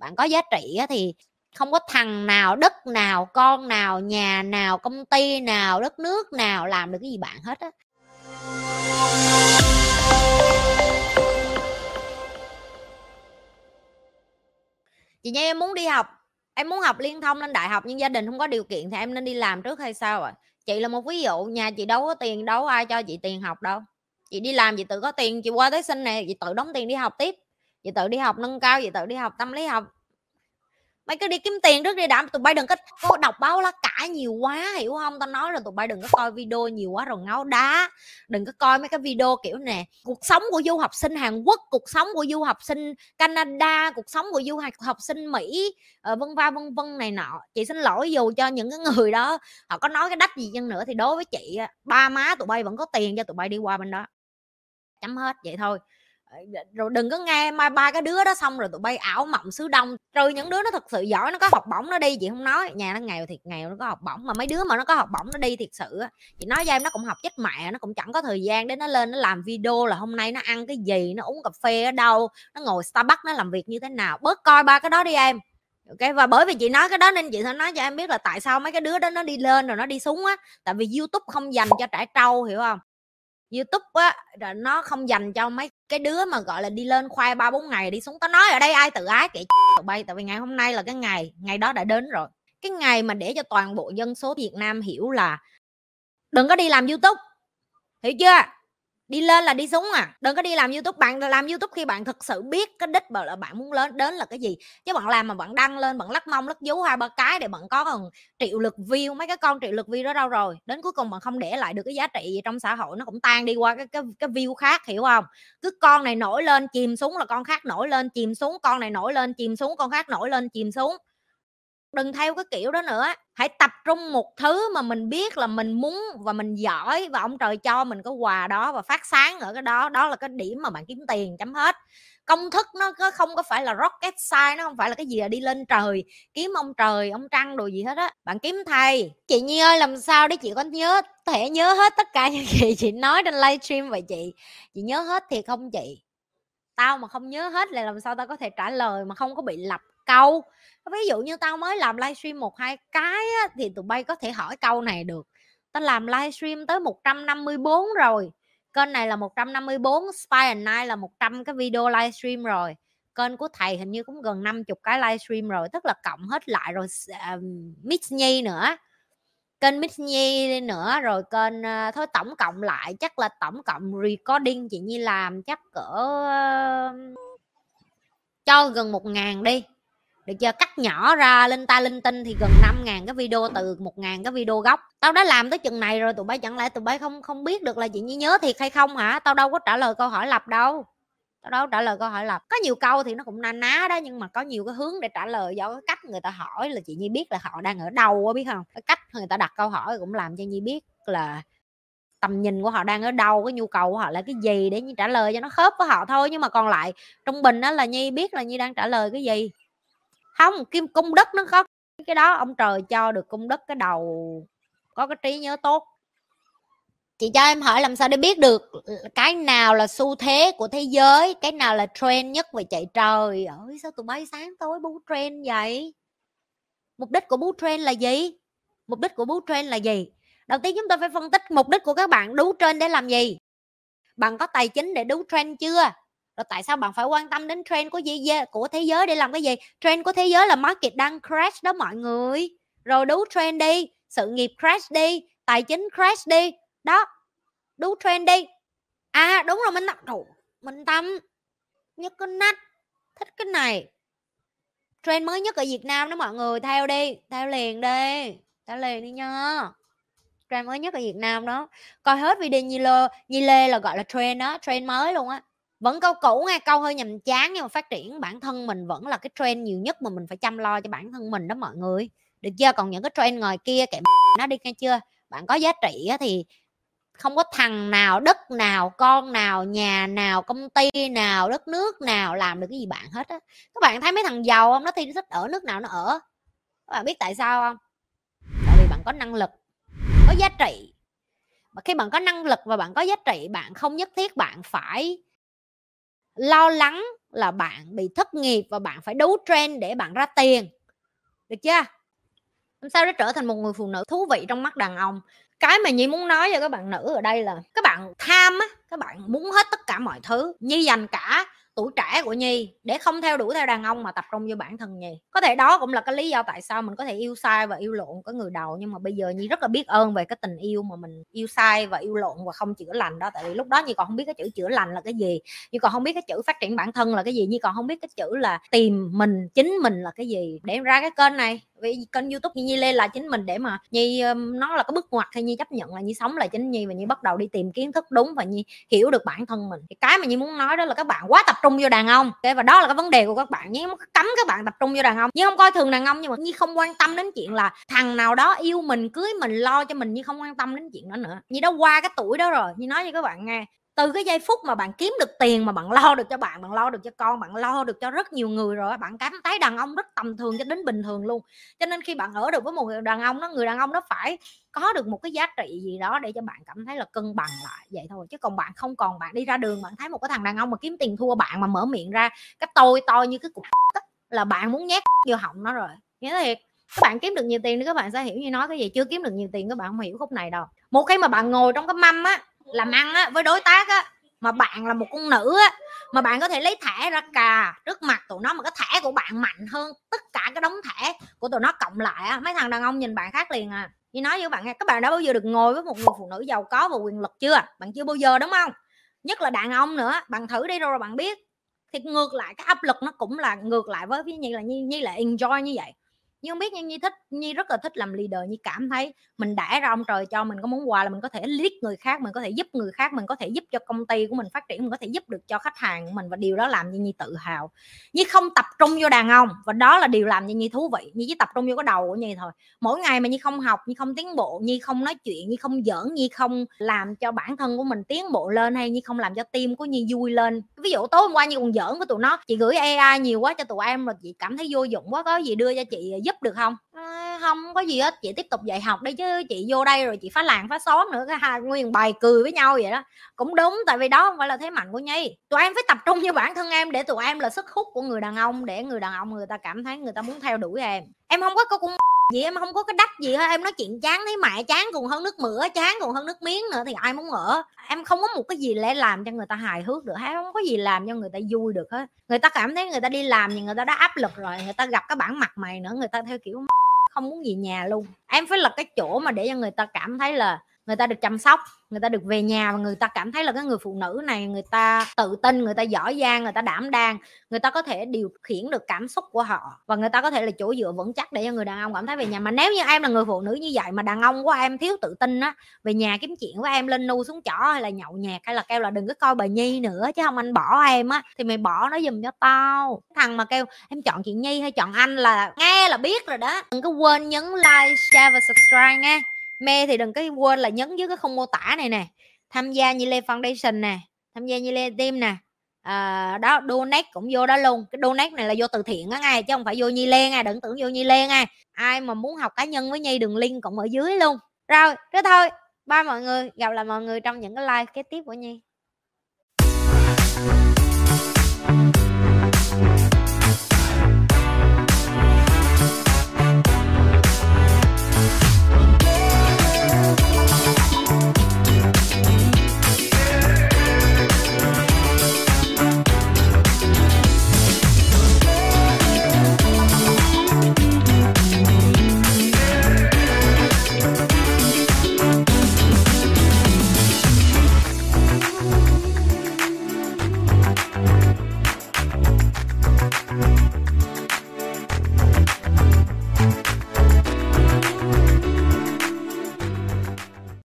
bạn có giá trị thì không có thằng nào, đất nào, con nào, nhà nào, công ty nào, đất nước nào làm được cái gì bạn hết á. Chị nha em muốn đi học. Em muốn học liên thông lên đại học nhưng gia đình không có điều kiện thì em nên đi làm trước hay sao ạ? Chị là một ví dụ, nhà chị đâu có tiền, đâu ai cho chị tiền học đâu. Chị đi làm, chị tự có tiền, chị qua tới sinh này chị tự đóng tiền đi học tiếp vậy tự đi học nâng cao vậy tự đi học tâm lý học. Mày cứ đi kiếm tiền trước đi đã tụi bay đừng có, cô đọc báo lá cải nhiều quá hiểu không? Tao nói rồi tụi bay đừng có coi video nhiều quá rồi ngáo đá. Đừng có coi mấy cái video kiểu nè cuộc sống của du học sinh Hàn Quốc cuộc sống của du học sinh Canada cuộc sống của du học học sinh Mỹ ờ, vân va vân vân này nọ. Chị xin lỗi dù cho những cái người đó họ có nói cái đách gì chăng nữa thì đối với chị ba má tụi bay vẫn có tiền cho tụi bay đi qua bên đó. Chấm hết vậy thôi. Dạ, rồi đừng có nghe mai ba cái đứa đó xong rồi tụi bay ảo mộng xứ đông. Trừ những đứa nó thật sự giỏi, nó có học bổng nó đi, chị không nói. Nhà nó nghèo thiệt, nghèo nó có học bổng, mà mấy đứa mà nó có học bổng nó đi thiệt sự chị nói cho em, nó cũng học chết mẹ, nó cũng chẳng có thời gian để nó lên, nó làm video là hôm nay nó ăn cái gì, nó uống cà phê ở đâu, nó ngồi starbucks nó làm việc như thế nào. Bớt coi ba cái đó đi em. Ok, và bởi vì chị nói cái đó nên chị sẽ nói cho em biết là tại sao mấy cái đứa đó nó đi lên rồi nó đi xuống á. Tại vì youtube không dành cho trẻ trâu, hiểu không? Youtube á nó không dành cho mấy cái đứa mà, gọi là, đi lên khoai ba bốn ngày đi xuống, tao nói ở đây ai tự ái kệ tụi bay, tại vì ngày hôm nay là cái ngày ngày đó đã đến rồi. Cái ngày mà để cho toàn bộ dân số việt nam hiểu là đừng có đi làm youtube, hiểu chưa? Đi lên là đi xuống à. Đừng có đi làm youtube. Bạn làm youtube khi bạn thực sự biết cái đích mà là bạn muốn lớn, đến là cái gì. Chứ bạn làm mà bạn đăng lên, bạn lắc mông, lắc vú hai ba cái để bạn có còn triệu lực view, mấy cái con triệu lực view đó đâu rồi. Đến cuối cùng bạn không để lại được cái giá trị gì trong xã hội. Nó cũng tan đi qua cái cái cái view khác, hiểu không? Cứ con này nổi lên chìm xuống là con khác nổi lên chìm xuống, con này nổi lên chìm xuống, con khác nổi lên chìm xuống đừng theo cái kiểu đó nữa. Hãy tập trung một thứ mà mình biết là mình muốn và mình giỏi và ông trời cho mình cái quà đó và phát sáng ở cái đó. Đó là cái điểm mà bạn kiếm tiền, chấm hết. Công thức nó có không có phải là rocket science, nó không phải là cái gì là đi lên trời, kiếm ông trời, ông trăng đồ gì hết á. Bạn kiếm thầy. Chị nhi ơi, làm sao để chị có nhớ thể nhớ hết tất cả những gì chị nói trên livestream vậy chị? Chị nhớ hết thiệt không chị? Tao mà không nhớ hết là làm sao tao có thể trả lời mà không có bị lặp câu. Ví dụ như tao mới làm livestream một hai cái á, thì tụi bay có thể hỏi câu này được. Tao làm livestream tới 154 rồi kênh này là 154 Spy and Night là 100 cái video livestream rồi. Kênh của thầy hình như cũng gần 50 cái livestream rồi tức là cộng hết lại rồi uh, à, Mix Nhi nữa. Kênh Mix Nhi nữa rồi kênh uh, thôi tổng cộng lại chắc là tổng cộng recording chị Nhi làm chắc cỡ uh, cho gần một ngàn đi được chưa? Cắt nhỏ ra linh ta linh tinh thì gần 5 ngàn cái video, từ một ngàn cái video gốc. Tao đã làm tới chừng này rồi, tụi bay chẳng lẽ tụi bay không không biết được là chị nhi nhớ thiệt hay không hả? Tao đâu có trả lời câu hỏi lập đâu. Tao đâu có trả lời câu hỏi lập. Có nhiều câu thì nó cũng na ná đó, nhưng mà có nhiều cái hướng để trả lời do cái cách người ta hỏi là chị nhi biết là họ đang ở đâu biết không? Cái cách người ta đặt câu hỏi cũng làm cho nhi biết là tầm nhìn của họ đang ở đâu, cái nhu cầu của họ là cái gì để nhi trả lời cho nó khớp với họ thôi. Nhưng mà còn lại, trung bình đó là nhi biết là nhi đang trả lời cái gì không, kim, cung đất nó có cái đó, ông trời cho được cung đất cái đầu, có cái trí nhớ tốt. Chị cho em hỏi làm sao để biết được cái nào là xu thế của thế giới, cái nào là trend nhất về chạy trời? Ơi sao tụi bay sáng tối bú trend vậy? Mục đích của bú trend là gì? Mục đích của bú trend là gì? Đầu tiên chúng ta phải phân tích mục đích của các bạn đú trend để làm gì? Bạn có tài chính để đú trend chưa? Rồi tại sao bạn phải quan tâm đến trend của gì của thế giới để làm cái gì? Trend của thế giới là market đang crash đó mọi người. Rồi đú trend đi, sự nghiệp crash đi, tài chính crash đi. Đó, đú trend đi. À đúng rồi, mình tâm mình tâm. Nhất cái nách, thích cái này. Trend mới nhất ở Việt Nam đó mọi người, theo đi, theo liền đi, theo liền đi nha. Trend mới nhất ở Việt Nam đó. Coi hết video Nhi Lê Nhi Lê là gọi là trend đó, trend mới luôn á vẫn câu cũ nghe, câu hơi nhầm chán nhưng mà phát triển bản thân mình vẫn là cái trend nhiều nhất mà mình phải chăm lo cho bản thân mình đó mọi người. Được chưa? Còn những cái trend ngoài kia kệ nó đi nghe chưa? Bạn có giá trị thì không có thằng nào, đất nào, con nào, nhà nào, công ty nào, đất nước nào làm được cái gì bạn hết á. Các bạn thấy mấy thằng giàu không? Nó thi nó thích ở nước nào nó ở. Các bạn biết tại sao không? Tại vì bạn có năng lực, có giá trị. Mà khi bạn có năng lực và bạn có giá trị, bạn không nhất thiết bạn phải lo lắng là bạn bị thất nghiệp và bạn phải đấu trend để bạn ra tiền. Được chưa? Làm sao để trở thành một người phụ nữ thú vị trong mắt đàn ông? Cái mà nhi muốn nói cho các bạn nữ ở đây là các bạn tham á, các bạn muốn hết tất cả mọi thứ, nhi dành cả tuổi trẻ của nhi để không theo đuổi theo đàn ông mà tập trung vô bản thân nhi. Có thể đó cũng là cái lý do tại sao mình có thể yêu sai và yêu lộn có người đầu, nhưng mà bây giờ nhi rất là biết ơn về cái tình yêu mà mình yêu sai và yêu lộn và không chữa lành đó. Tại vì lúc đó nhi còn không biết cái chữ chữa lành là cái gì, nhi còn không biết cái chữ phát triển bản thân là cái gì, nhi còn không biết cái chữ là tìm mình, chính mình là cái gì. Để ra cái kênh này vì kênh youtube như nhi lên là chính mình để mà nhi nó là cái bước ngoặt hay nhi chấp nhận là nhi sống là chính nhi và nhi bắt đầu đi tìm kiến thức đúng và nhi hiểu được bản thân mình. Cái mà nhi muốn nói đó là các bạn quá tập trung vô đàn ông. Okay? và đó là cái vấn đề của các bạn. Nhé cấm các bạn tập trung vô đàn ông. Nhi không coi thường đàn ông nhưng mà nhi không quan tâm đến chuyện là thằng nào đó yêu mình, cưới mình, lo cho mình. Nhi không quan tâm đến chuyện đó nữa. Nhi đã qua cái tuổi đó rồi. Nhi nói cho các bạn nghe từ cái giây phút mà bạn kiếm được tiền mà bạn lo được cho bạn bạn lo được cho con, bạn lo được cho rất nhiều người rồi bạn cảm thấy đàn ông rất tầm thường cho đến bình thường luôn. Cho nên khi bạn ở được với một người đàn ông đó, người đàn ông đó phải có được một cái giá trị gì đó để cho bạn cảm thấy là cân bằng lại, vậy thôi. Chứ còn bạn không còn, bạn đi ra đường bạn thấy một cái thằng đàn ông mà kiếm tiền thua bạn mà mở miệng ra cái tôi to như cái cục là bạn muốn nhét vô họng nó rồi. Nghĩa thiệt, các bạn kiếm được nhiều tiền thì các bạn sẽ hiểu như nói cái gì, chưa kiếm được nhiều tiền các bạn không hiểu khúc này đâu. Một khi mà bạn ngồi trong cái mâm á làm ăn á với đối tác á mà bạn là một con nữ á mà bạn có thể lấy thẻ ra cà trước mặt tụi nó mà cái thẻ của bạn mạnh hơn tất cả cái đống thẻ của tụi nó cộng lại á. Mấy thằng đàn ông nhìn bạn khác liền à. Như nói với bạn nghe các bạn đã bao giờ được ngồi với một người phụ nữ giàu có và quyền lực chưa? Bạn chưa bao giờ đúng không? Nhất là đàn ông nữa bạn thử đi rồi bạn biết. Thì ngược lại cái áp lực nó cũng là ngược lại với ví như là như, như là enjoy như vậy nhưng không biết như nhi thích, nhi rất là thích làm leader, nhi cảm thấy mình đã ra ông trời cho mình, có món quà là mình có thể lead người khác, mình có thể giúp người khác, mình có thể giúp cho công ty của mình phát triển, mình có thể giúp được cho khách hàng của mình và điều đó làm như nhi tự hào. Nhi không tập trung vô đàn ông và đó là điều làm như nhi thú vị. Nhi chỉ tập trung vô cái đầu của nhi thôi. Mỗi ngày mà nhi không học, nhi không tiến bộ, nhi không nói chuyện, nhi không giỡn, nhi không làm cho bản thân của mình tiến bộ lên hay nhi không làm cho tim của nhi vui lên. Ví dụ tối hôm qua nhi còn giỡn với tụi nó, chị gửi ai nhiều quá cho tụi em rồi, chị cảm thấy vô dụng quá, có gì đưa cho chị giúp được không? À, không có gì hết chị tiếp tục dạy học đi chứ chị vô đây rồi chị phá làng phá xóm nữa cái hai nguyên bài cười với nhau vậy đó. Cũng đúng tại vì đó không phải là thế mạnh của nhi. Tụi em phải tập trung như bản thân em để tụi em là sức hút của người đàn ông để người đàn ông người ta cảm thấy người ta muốn theo đuổi em. Em không có có cũng gì em không có cái đách gì hết, em nói chuyện chán thấy mẹ chán còn hơn nước mửa, chán còn hơn nước miếng nữa thì ai muốn ở em không có một cái gì để làm cho người ta hài hước được hết không có gì làm cho người ta vui được hết. Người ta cảm thấy người ta đi làm thì người ta đã áp lực rồi, người ta gặp cái bản mặt mày nữa, người ta theo kiểu không muốn gì nhà luôn. Em phải là cái chỗ mà để cho người ta cảm thấy là người ta được chăm sóc, người ta được về nhà và người ta cảm thấy là cái người phụ nữ này người ta tự tin, người ta giỏi giang, người ta đảm đang, người ta có thể điều khiển được cảm xúc của họ và người ta có thể là chỗ dựa vững chắc để cho người đàn ông cảm thấy về nhà. Mà nếu như em là người phụ nữ như vậy mà đàn ông của em thiếu tự tin á, về nhà kiếm chuyện với em lên nu xuống chỏ hay là nhậu nhạc hay là kêu là đừng có coi bà nhi nữa chứ không anh bỏ em á, thì mày bỏ nó giùm cho tao. Thằng mà kêu em chọn chị nhi hay chọn anh là nghe là biết rồi đó. Đừng có quên nhấn like, share và subscribe nghe me thì đừng có quên là nhấn dưới cái không mô tả này nè. Tham gia như lê foundation nè tham gia như lê team nè. À, đó donate cũng vô đó luôn. Cái donate này là vô từ thiện á ngay chứ không phải vô nhi lê ngay đừng tưởng vô nhi lê ngay ai mà muốn học cá nhân với nhi đường link cũng ở dưới luôn. Rồi thế thôi. Ba mọi người. Gặp lại mọi người trong những cái live kế tiếp của nhi.